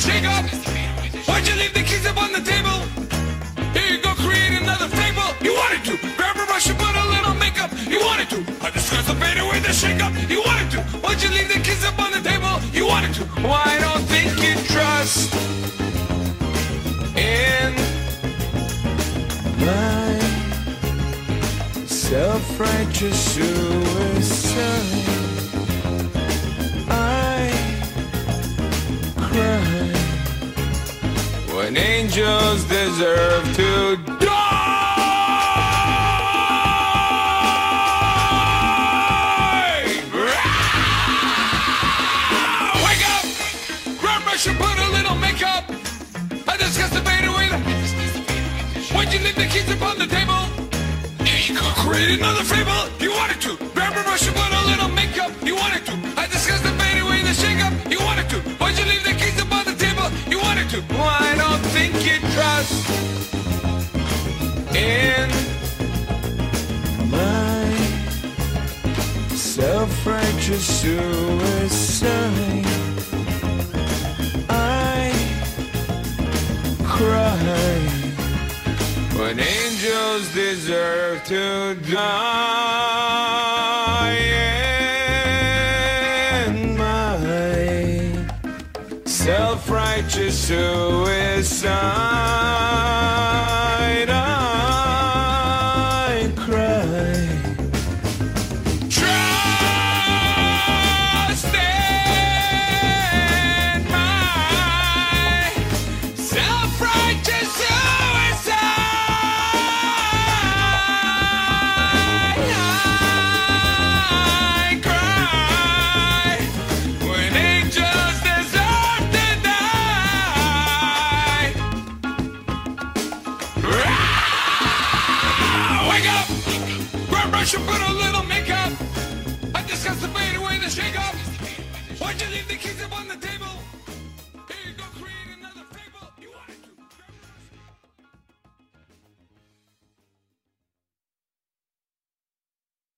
the shake? Why'd you leave the keys up on the table? Here you go, create another fable. You wanted to grab a brush and put a little makeup. You wanted to. I discussed the fade away the shake up. You wanted to. Why'd you leave the keys up on the table? You wanted to. Why I don't think you trust in My self-righteous suicide. Angels deserve to die. Wake up! Grab and put a little makeup. I discussed the away the. Why'd you leave the keys upon the table? You go, create another fable. Self-righteous suicide. I cry when angels deserve to die. Self-righteous suicide. I should put a little makeup. I the fade away the shake up. Why'd you leave the keys up on the table?